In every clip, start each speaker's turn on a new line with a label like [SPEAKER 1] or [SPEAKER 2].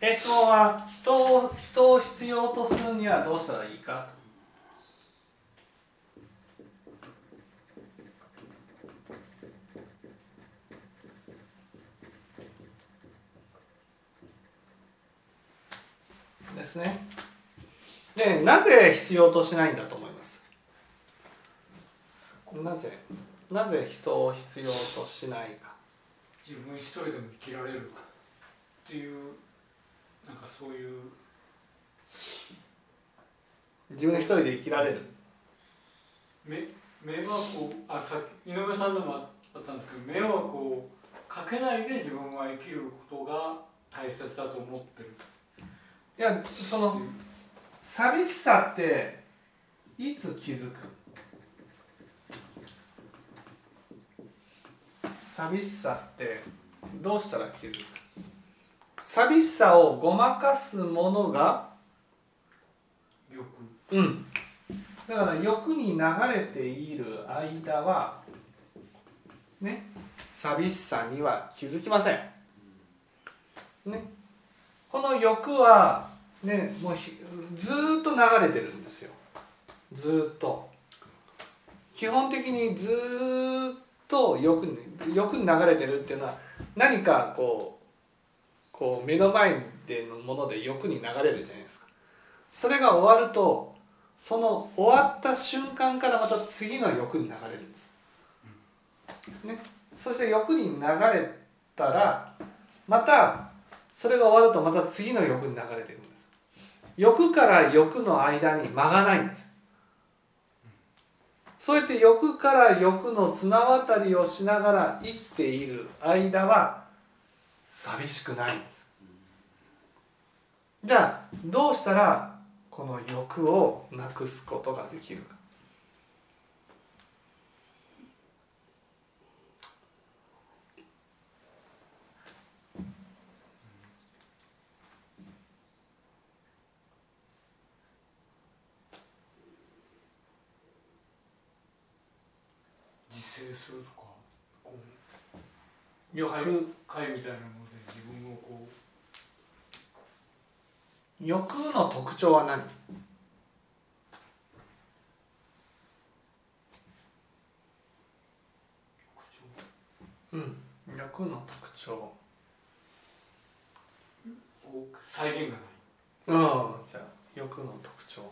[SPEAKER 1] え質問は人を人を必要とするにはどうしたらいいか？とですね。でなぜ必要としないんだと思います？なぜなぜ人を必要としないか？
[SPEAKER 2] 自分一人でも生きられるっていうなんかそういう。
[SPEAKER 1] 自分一人で生きられる？
[SPEAKER 2] 迷迷惑をあさ井上さんでもあったんですけど迷惑をかけないで自分は生きることが大切だと思ってる。
[SPEAKER 1] いやその寂しさっていつ気づく？寂しさってどうしたら気づく？寂しさをごまかすものが
[SPEAKER 2] 欲。
[SPEAKER 1] うん。だから欲に流れている間はね寂しさには気づきません。ね。この欲はねもうひずーっと流れてるんですよ。ずーっと。基本的にずーっと欲に欲に流れてるっていうのは何かこうこう目の前でのもので欲に流れるじゃないですか。それが終わるとその終わった瞬間からまた次の欲に流れるんです、ね、そして欲に流れたらまたそれが終わるとまた次の欲に流れていくんです。欲から欲の間に間がないんです。そうやって欲から欲の綱渡りをしながら生きている間は寂しくないんです。じゃあどうしたらこの欲をなくすことができるか。
[SPEAKER 2] 自制するとかこう
[SPEAKER 1] 欲。
[SPEAKER 2] 会会みたいなもので自分をこ
[SPEAKER 1] 欲の特徴は何？
[SPEAKER 2] う
[SPEAKER 1] ん。欲の特徴。
[SPEAKER 2] 再現がない。
[SPEAKER 1] うん。じゃあ欲の特徴。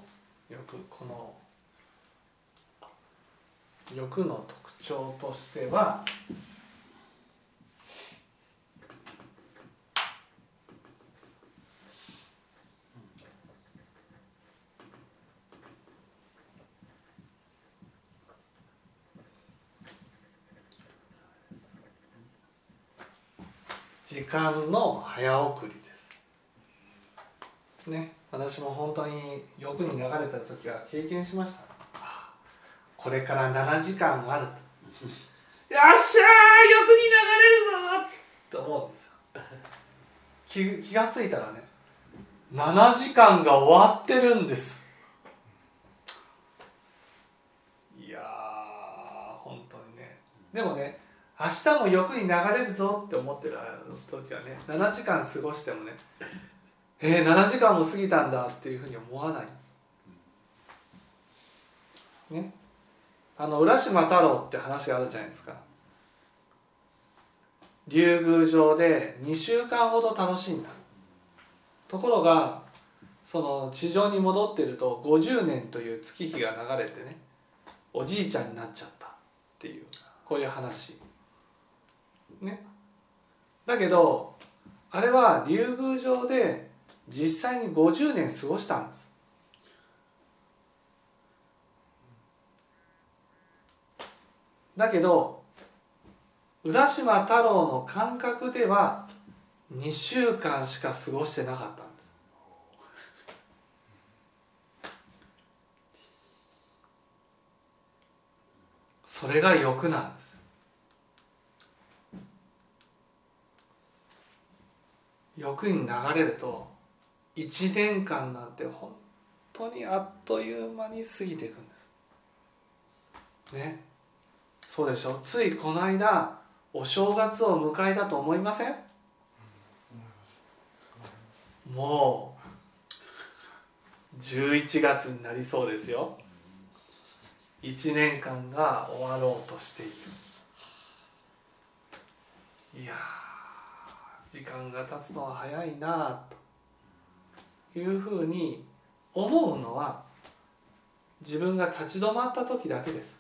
[SPEAKER 1] 欲この欲の特徴としては時間の早送りです。ね私も本当に欲に流れた時は経験しました。あこれから7時間あると。よっしゃー欲に流れるぞって思うんですよ。気気がついたらね7時間が終わってるんです。いやー本当にね。でもね明日も欲に流れるぞって思ってる時はね7時間過ごしてもねえー、7時間も過ぎたんだっていうふうに思わないんです。ねあの浦島太郎って話があるじゃないですか。竜宮城で2週間ほど楽しんだ。ところがその地上に戻ってると50年という月日が流れてねおじいちゃんになっちゃったっていうこういう話。ね。だけどあれは竜宮城で実際に50年過ごしたんです。だけど浦島太郎の感覚では2週間しか過ごしてなかったんです。それが欲なんです。欲に流れると1年間なんて本当にあっという間に過ぎていくんです。ね。そうでしょ？ついこの間お正月を迎えたと思いません？もう11月になりそうですよ。1年間が終わろうとしている。いや時間が経つのは早いなあというふうに思うのは自分が立ち止まった時だけです。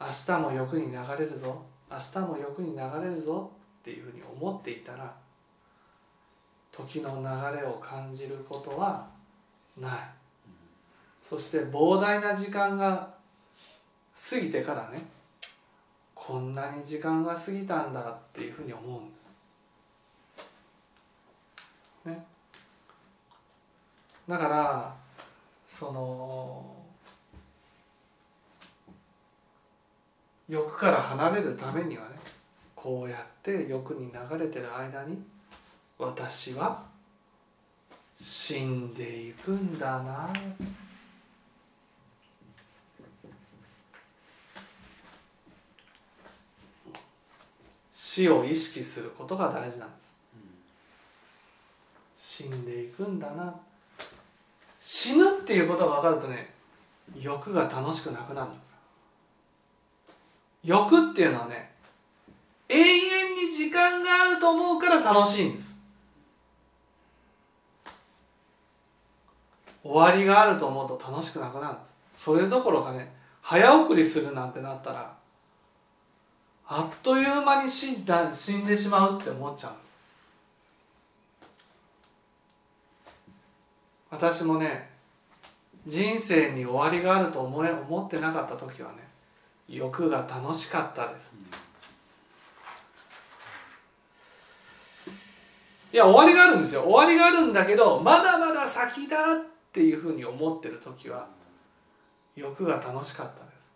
[SPEAKER 1] 明日も欲に流れるぞ。明日も欲に流れるぞ。っていうふうに思っていたら時の流れを感じることはない。そして膨大な時間が過ぎてからねこんなに時間が過ぎたんだっていうふうに思う。んです。ね。だからその欲から離れるためにはねこうやって欲に流れてる間に私は死んでいくんだな死を意識することが大事なんです死んでいくんだな。死ぬっていうことが分かるとね欲が楽しくなくなるんです欲っていうのはね永遠に時間があると思うから楽しいんです。終わりがあると思うと楽しくなくなるんです。それどころかね早送りするなんてなったらあっという間に死んだ死んでしまうって思っちゃうんです。私もね人生に終わりがあると思え思ってなかった時はね欲が楽しかったです。いや終わりがあるんですよ。終わりがあるんだけどまだまだ先だっていうふうに思ってる時は欲が楽しかったです。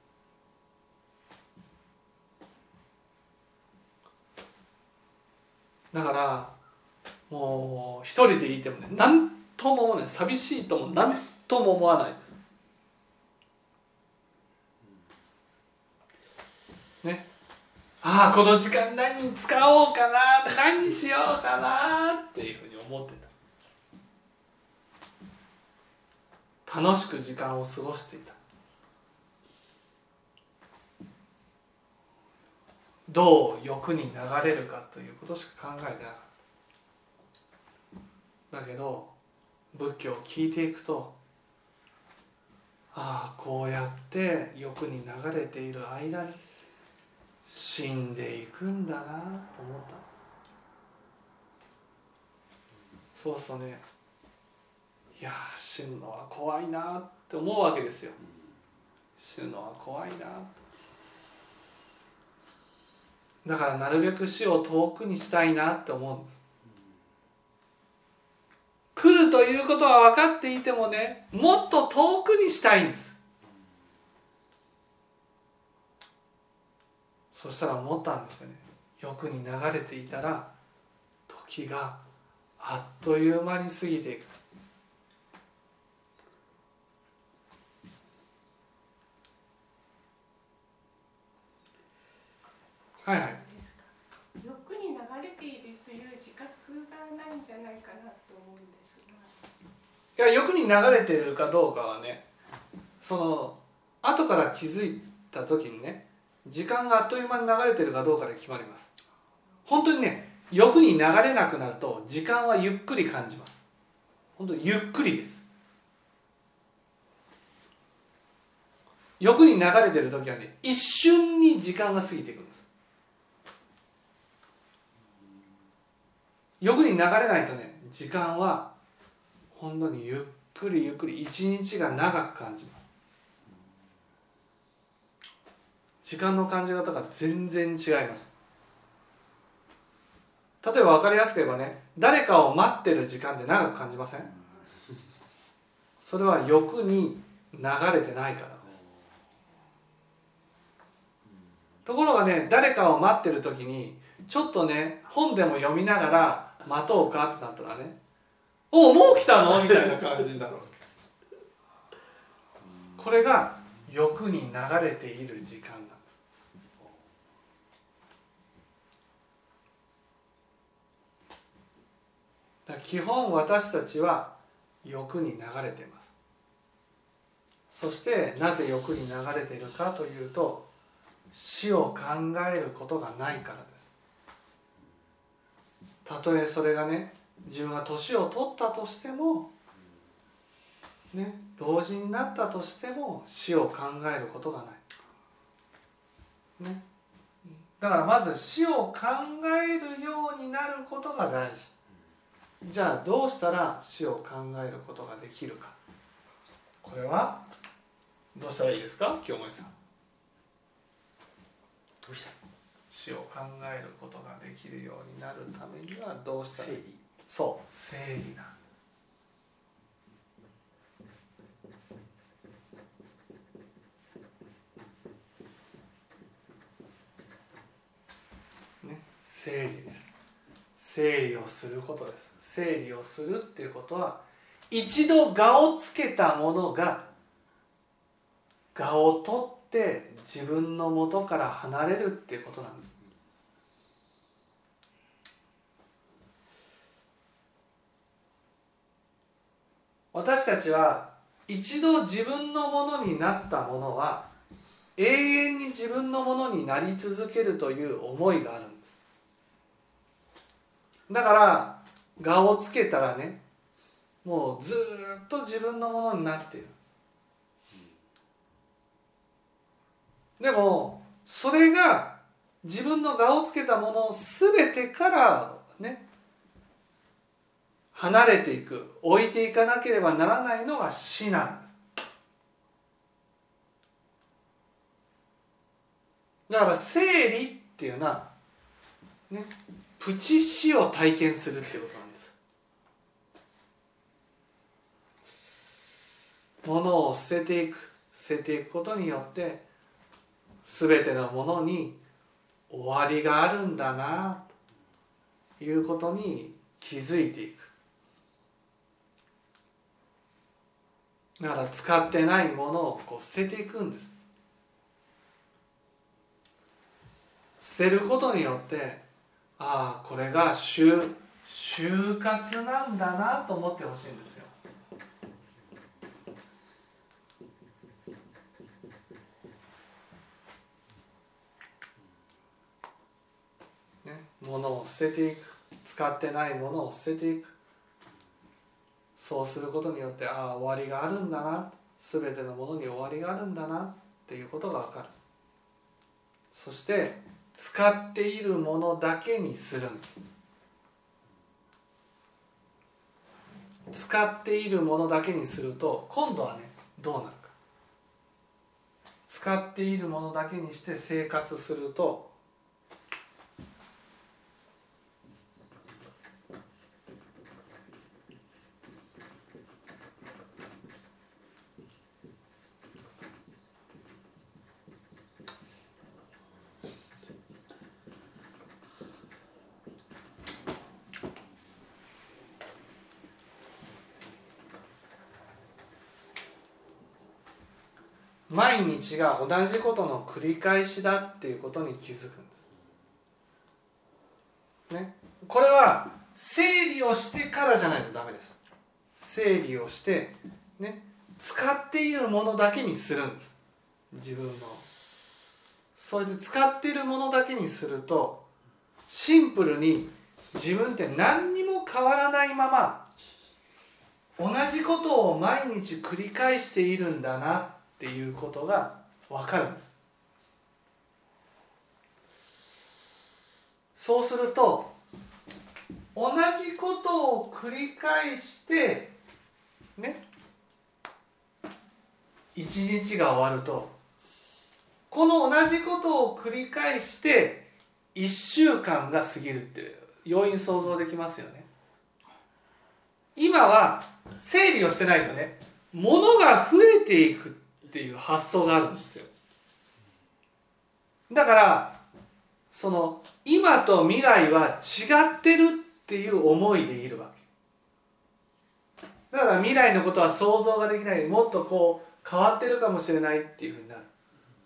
[SPEAKER 1] だからもう一人でいてもね何とも思わない寂しいとも何とも思わないです。ね。ああこの時間何に使おうかな何にしようかなっていうふうに思ってた。楽しく時間を過ごしていた。どう欲に流れるかということしか考えてなかった。だけど仏教を聞いていくとああこうやって欲に流れている間に死んでいくんだなと思った。そうするとねいや死ぬのは怖いなって思うわけですよ。死ぬのは怖いなと。だからなるべく死を遠くにしたいなって思うんです。来るということは分かっていてもねもっと遠くにしたいんです。そしたら思ったんですよね。欲に流れていたら時があっという間に過ぎていく。はいはい
[SPEAKER 3] 欲に流れているという自覚がなんじゃないかなと思うんですが
[SPEAKER 1] いや欲に流れてるかどうかはねその後から気づいた時にね時間があっという間に流れてるかどうかで決まります。本当にね欲に流れなくなると時間はゆっくり感じます。本当にゆっくりです。欲に流れてる時はね一瞬に時間が過ぎていくんです。欲に流れないとね時間は本当にゆっくりゆっくり一日が長く感じます。時間の感じ方が全然違います。例えば分かりやすく言えばね誰かを待ってる時間って長く感じません？それは欲に流れてないからです。ところがね誰かを待ってる時にちょっとね本でも読みながら待とうかってなったらね「おおもう来たの?」みたいな感じになるわけ。これが欲に流れている時間なんです。だ基本私たちは欲に流れています。そしてなぜ欲に流れているかというと死を考えることがないからです。たとえそれがね自分が年を取ったとしてもね老人になったとしても死を考えることがない。ね。だからまず死を考えるようになることが大事。じゃあどうしたら死を考えることができるか。これはどうしたらいいですか？清盛さん。
[SPEAKER 2] どうしたら
[SPEAKER 1] 死を考えることができるようになるためにはどうしたらいい？そう。整理なんね整理です。整理をすることです。整理をするっていうことは一度我をつけたものが我を取って自分の元から離れるっていうことなんです。私たちは一度自分のものになったものは永遠に自分のものになり続けるという思いがあるんです。だから我をつけたらねもうずっと自分のものになっている。でもそれが自分の我をつけたもの全てからね離れていく置いていかなければならないのが死なんです。だから整理っていうのはねプチ死を体験するっていうことなんです。物を捨てていく捨てていくことによって全てのものに終わりがあるんだなということに気づいていく。だから使ってないものをこう捨てていくんです。捨てることによってああこれが就就活なんだなと思ってほしいんですよ。ね、物を捨てていく使ってないものを捨てていくそうすることによってああ終わりがあるんだな全てのものに終わりがあるんだなっていうことが分かるそして使っているものだけにするんです。使っているものだけにすると今度はねどうなるか使っているものだけにして生活すると毎日が同じことの繰り返しだっていうことに気づくんです。ね、これは整理をしてからじゃないとダメです。整理をして、ね、使っているものだけにするんです。自分の。それで使っているものだけにするとシンプルに自分って何にも変わらないまま同じことを毎日繰り返しているんだなっていうことが分かるんです。そうすると同じことを繰り返してね一日が終わるとこの同じことを繰り返して1週間が過ぎるっていう要因想像できますよね。今は整理をしてないとね物が増えていくっていう発想があるんですよ。だからその今と未来は違ってるっていう思いでいるわけ。だから未来のことは想像ができない。もっとこう変わってるかもしれないっていうふうになる。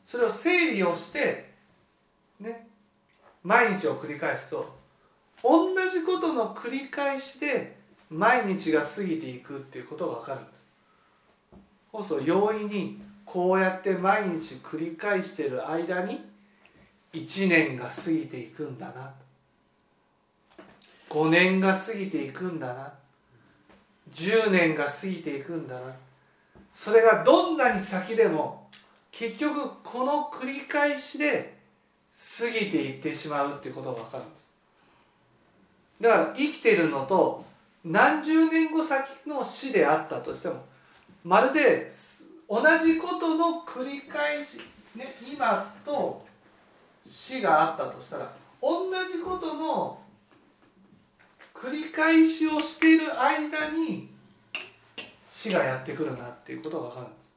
[SPEAKER 1] それを整理をしてね毎日を繰り返すと同じことの繰り返しで毎日が過ぎていくっていうことが分かるんです。そ容易にこうやって毎日繰り返してる間に1年が過ぎていくんだな。5年が過ぎていくんだな。10年が過ぎていくんだな。それがどんなに先でも結局この繰り返しで過ぎていってしまうっていうことが分かるんです。だから生きてるのと何十年後先の死であったとしてもまるで同じことの繰り返し、ね、今と死があったとしたら同じことの繰り返しをしている間に死がやってくるなっていうことが分かるんです。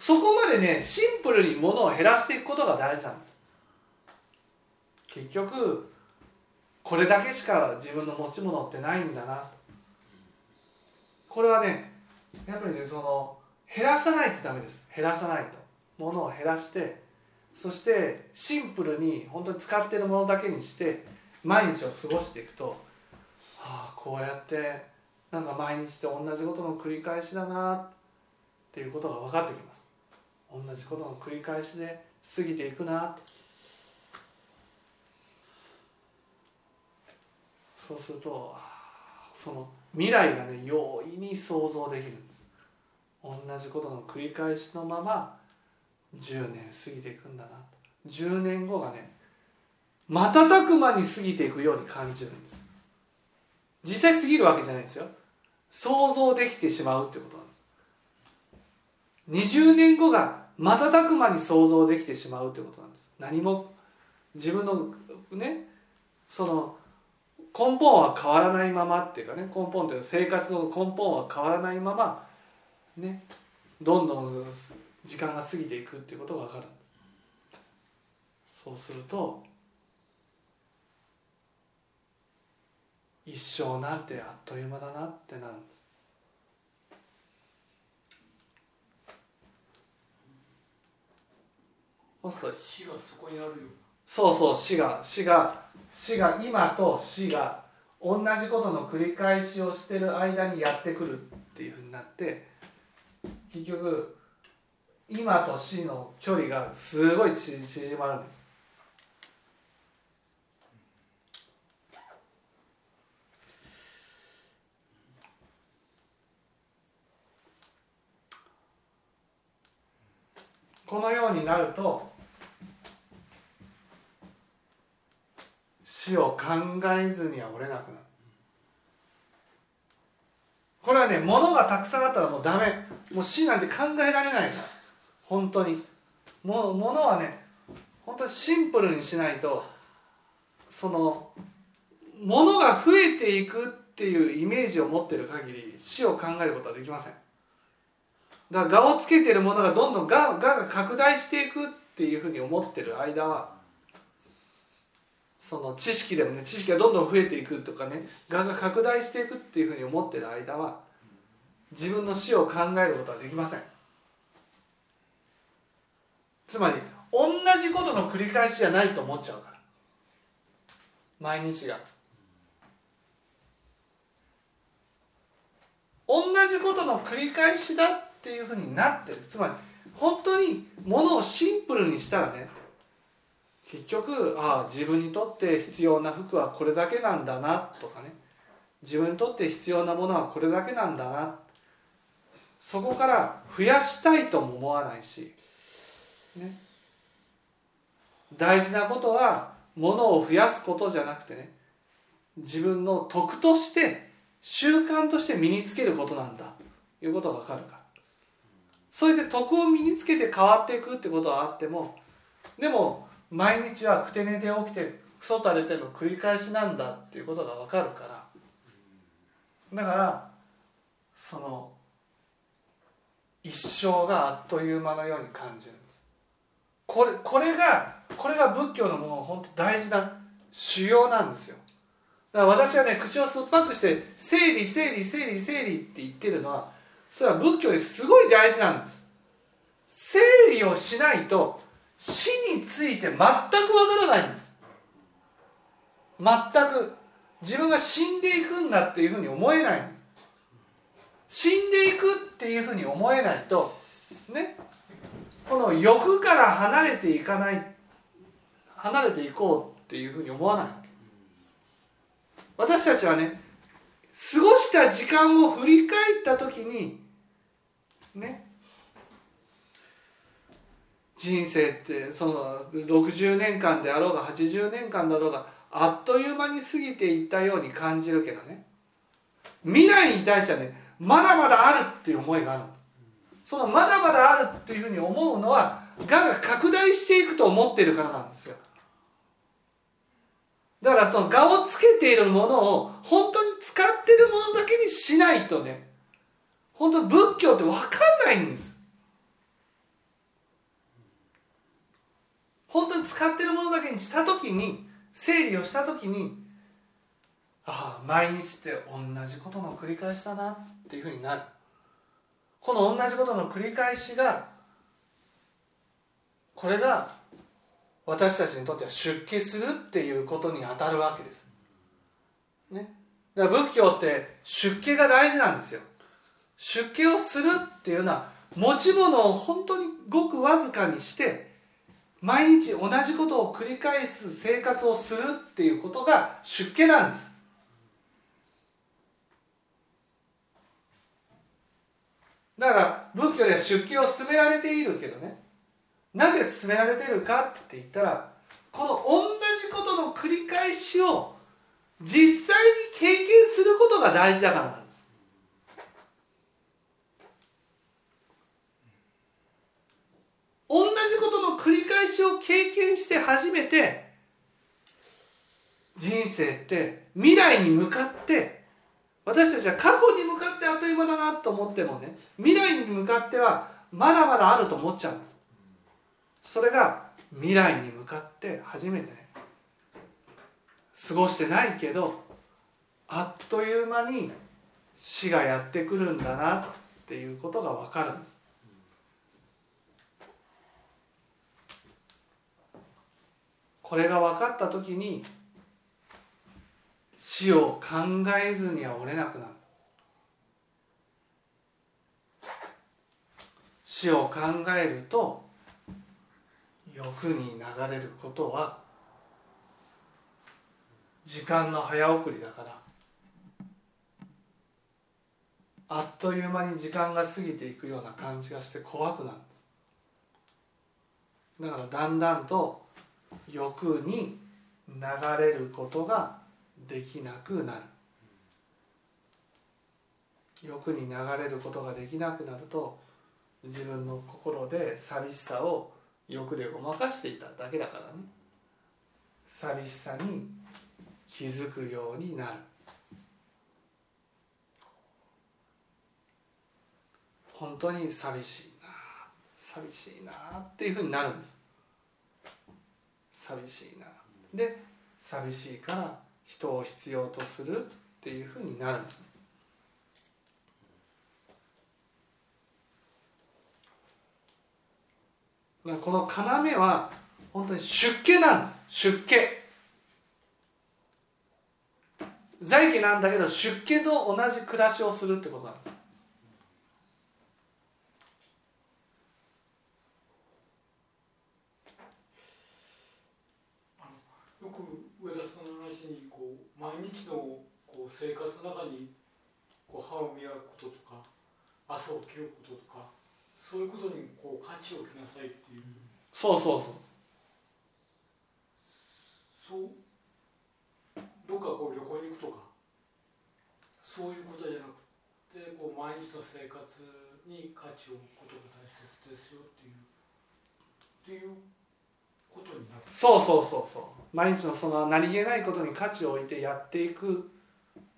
[SPEAKER 1] そこまでねシンプルにものを減らしていくことが大事なんです。結局これだけしか自分の持ち物ってないんだなこれはねやっぱりねその減らさないとダメです。減らさないと。ものを減らしてそしてシンプルに本当に使ってるものだけにして毎日を過ごしていくと、はあ、こうやってなんか毎日って同じことの繰り返しだなっていうことが分かってきます。同じことの繰り返しで過ぎていくなとそうするとその未来がね容易に想像できるんです。同じことの繰り返しのまま10年過ぎていくんだな10年後がね瞬く間に過ぎていくように感じるんです。実際過ぎるわけじゃないんですよ。想像できてしまうってことなんです。20年後が瞬く間に想像できてしまうってことなんです。何も自分のねその根本は変わらないままっていうかね根本というか生活の根本は変わらないままねどんどん時間が過ぎていくっていうことが分かる。んですそうすると一生なんてあっという間だなってなる。んです
[SPEAKER 2] そうすると死がそこにあるよ
[SPEAKER 1] そうそう死が死が死が今と死が同じことの繰り返しをしてる間にやってくるっていうふうになって結局今と死の距離がすごい縮まるんです。このようになると死を考えずには折れなくなる。これはね物がたくさんあったらもうダメ。もう死なんて考えられないから。本当に。も物はね本当にシンプルにしないとその物が増えていくっていうイメージを持ってる限り死を考えることはできません。だから我をつけてるものがどんどん我が拡大していくっていうふうに思ってる間はその知識でもね知識がどんどん増えていくとかね我が拡大していくっていうふうに思ってる間は自分の死を考えることはできません。つまり同じことの繰り返しじゃないと思っちゃうから。毎日が。同じことの繰り返しだっていうふうになってる。つまり本当にものをシンプルにしたらね結局ああ自分にとって必要な服はこれだけなんだなとかね。自分にとって必要なものはこれだけなんだな。そこから増やしたいとも思わないしね、大事なことはものを増やすことじゃなくてね自分の徳として習慣として身につけることなんだ。ということが分かるから。それで徳を身につけて変わっていくってことはあってもでも毎日はくて寝て起きてクソ垂れての繰り返しなんだっていうことが分かるから。だからその一生があっという間のように感じるんです。これこれがこれが仏教のもの本当大事な修行なんですよ。だから私はね口を酸っぱくして整理整理整理整理って言ってるのはそれは仏教ですごい大事なんです。整理をしないと死について全くわからないんです。全く。自分が死んでいくんだっていうふうに思えない死んでいくっていうふうに思えないとねこの欲から離れていかない離れていこうっていうふうに思わない私たちはね過ごした時間を振り返った時にね人生ってその60年間であろうが80年間だろうがあっという間に過ぎていったように感じるけどね。未来に対してはねまだまだあるっていう思いがあるんです。そのまだまだあるっていうふうに思うのはがが拡大していくと思ってるからなんですよ。だからその我をつけているものを本当に使ってるものだけにしないとね本当仏教って分かんないんです。本当に使ってるものだけにした時に整理をした時にああ毎日って同じことの繰り返しだなっていうふうになるこの同じことの繰り返しがこれが私たちにとっては出家するっていうことに当たるわけです。ね、だから仏教って出家が大事なんですよ。出家をするっていうのは持ち物を本当にごくわずかにして毎日同じことを繰り返す生活をするっていうことが出家なんです。だから仏教では出家を勧められているけどね。なぜ勧められているかって言ったらこの同じことの繰り返しを実際に経験することが大事だからなんです同じことの繰り返しを経験して初めて人生って未来に向かって私たちは過去に向かってあっという間だなと思ってもね未来に向かってはまだまだあると思っちゃうんです。それが未来に向かって初めてね過ごしてないけどあっという間に死がやってくるんだなっていうことが分かるんです。これが分かった時に死を考えずには折れなくなる。死を考えると欲に流れることは時間の早送りだから。あっという間に時間が過ぎていくような感じがして怖くなるんです。だからだんだんと欲に流れることができなくなる。欲に流れることができなくなると自分の心で寂しさを欲でごまかしていただけだからね。寂しさに気づくようになる。本当に寂しいな寂しいなっていうふうになるんです。寂しいな。で寂しいから人を必要とするっていうふうになるんです。この要は本当に出家なんです。出家。在家なんだけど出家と同じ暮らしをするってことなんです
[SPEAKER 2] よく上田さんの話にこう毎日のこう生活の中にこう歯を磨くこととか朝起きることとかそういうことにこう価値を置きなさいっていう。
[SPEAKER 1] そうそうそう。
[SPEAKER 2] そうどっかこう旅行に行くとかそういうことじゃなくてこう毎日の生活に価値を置くことが大切ですよっていうっていうことになる。
[SPEAKER 1] そうそうそうそう。毎日のその何気ないことに価値を置いてやっていく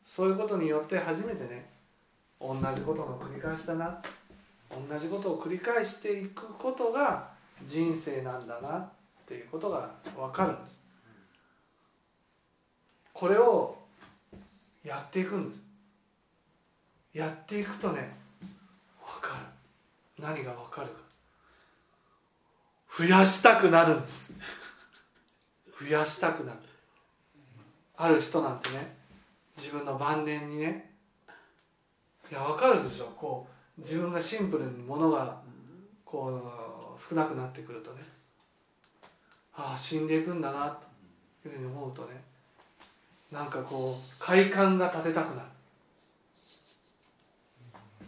[SPEAKER 1] そういうことによって初めてね同じことの繰り返しだな。同じことを繰り返していくことが人生なんだなっていうことが分かるんです。これをやっていくんです。やっていくとね分かる。何が分かるか。増やしたくなるんです。増やしたくなる。ある人なんてね自分の晩年にね。いや分かるでしょ。こう自分がシンプルにものがこう少なくなってくるとね。ああ死んでいくんだなというふうに思うとね。なんかこう快感が立てたくなる。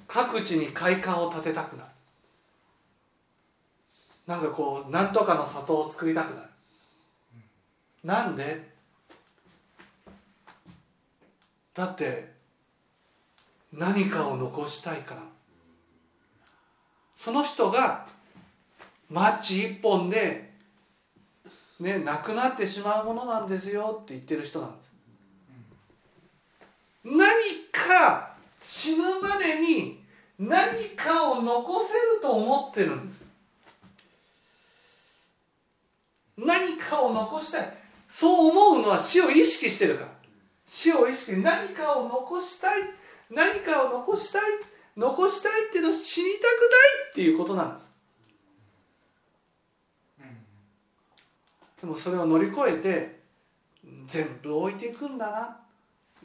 [SPEAKER 1] 各地に快感を立てたくなる。なんかこうなんとかの里を作りたくなる。なんで？だって何かを残したいから。その人がマッチ一本でねなくなってしまうものなんですよって言ってる人なんです。何か死ぬまでに何かを残せると思ってるんです。何かを残したい。そう思うのは死を意識してるから。死を意識何かを残したい何かを残したい残したいっていうのを死にたくないっていうことなんです。でもそれを乗り越えて全部置いていくんだな。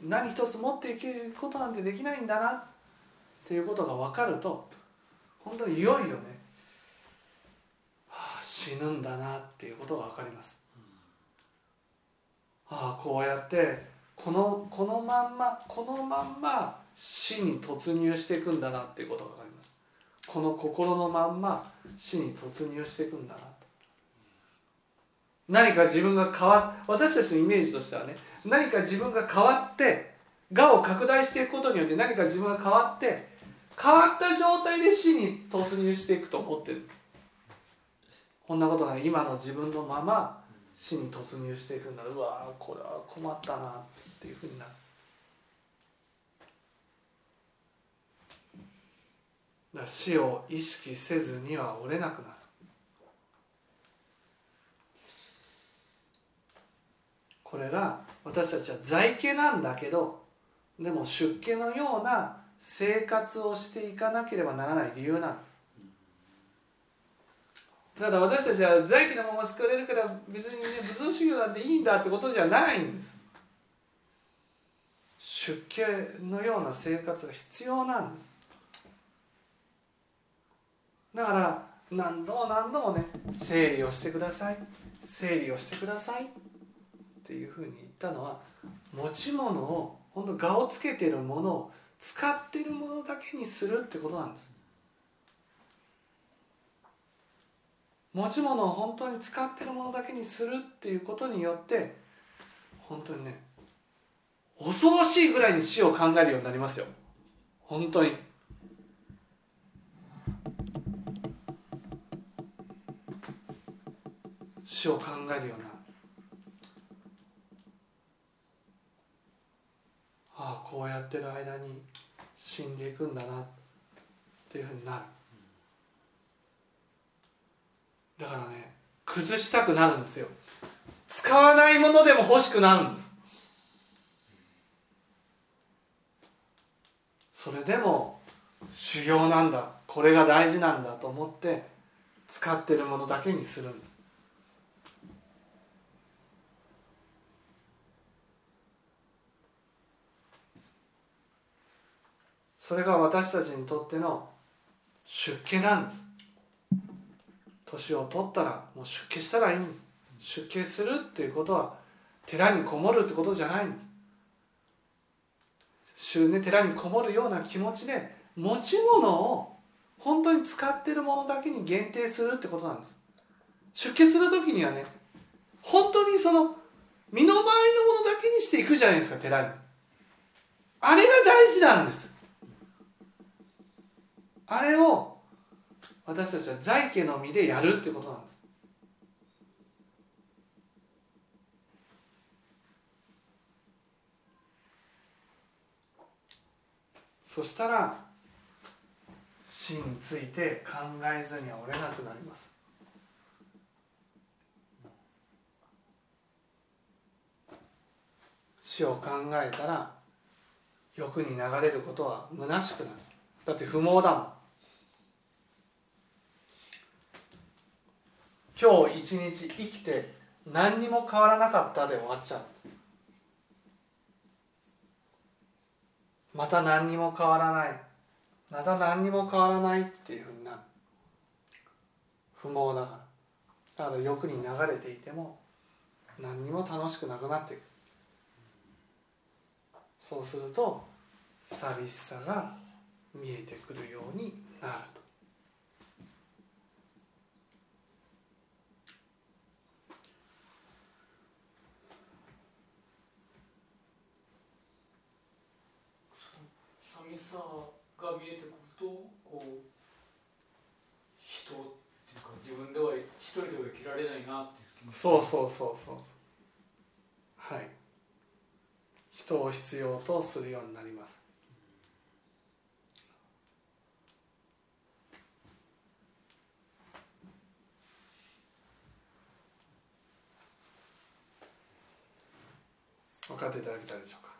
[SPEAKER 1] 何一つ持っていけることなんてできないんだな。っていうことが分かると本当にいよいよね、はあ、死ぬんだなっていうことが分かります。ああこうやってこのこのまんまこのまんま死に突入していくんだなっていうことが分かります。この心のまんま死に突入していくんだなと何か自分が変わ私たちのイメージとしてはね何か自分が変わって我を拡大していくことによって何か自分が変わって変わった状態で死に突入していくと思ってるんです。こんなことが今の自分のまま死に突入していくんだ。うわこれは困ったなっていうふうになる。だ死を意識せずには折れなくなる。これが私たちは在家なんだけどでも出家のような生活をしていかなければならない理由なんです。ただ私たちは在家のまま救われるから別にね仏像修行なんていいんだってことじゃないんです。出家のような生活が必要なんです。だから何度も何度もね整理をしてください。整理をしてくださいっていうふうに言ったのは持ち物を本当我をつけてるものを使ってるものだけにするってことなんです。持ち物を本当に使ってるものだけにするっていうことによって本当にね恐ろしいぐらいに死を考えるようになりますよ。本当に。死を考えるような。ああこうやってる間に死んでいくんだなっていうふうになる。だからね崩したくなるんですよ。使わないものでも欲しくなるんです。それでも修行なんだ。これが大事なんだと思って使ってるものだけにするんです。それが私たちにとっての出家なんです。年を取ったらもう出家したらいいんです。出家するっていうことは寺にこもるってことじゃないんです。ね、寺にこもるような気持ちで持ち物を本当に使ってるものだけに限定するってことなんです。出家する時にはね本当にその身の回りのものだけにしていくじゃないですか寺に。あれが大事なんです。あれを私たちは在家の身でやるってことなんです。そしたら死について考えずには折れなくなります。死を考えたら欲に流れることは虚しくなる。だって不毛だもん。今日一日生きて何にも変わらなかったで終わっちゃうんです。また何にも変わらない。また何にも変わらないっていうふうになる不毛だから。だから欲に流れていても何にも楽しくなくなっていくそうすると寂しさが見えてくるようになると。
[SPEAKER 2] 寂しさが見えてくるとこう人っていうか自分では一人では生きられないなっていう気持ち。
[SPEAKER 1] そうそうそうそうそう。はい。人を必要とするようになります。分かっていただけたでしょうか？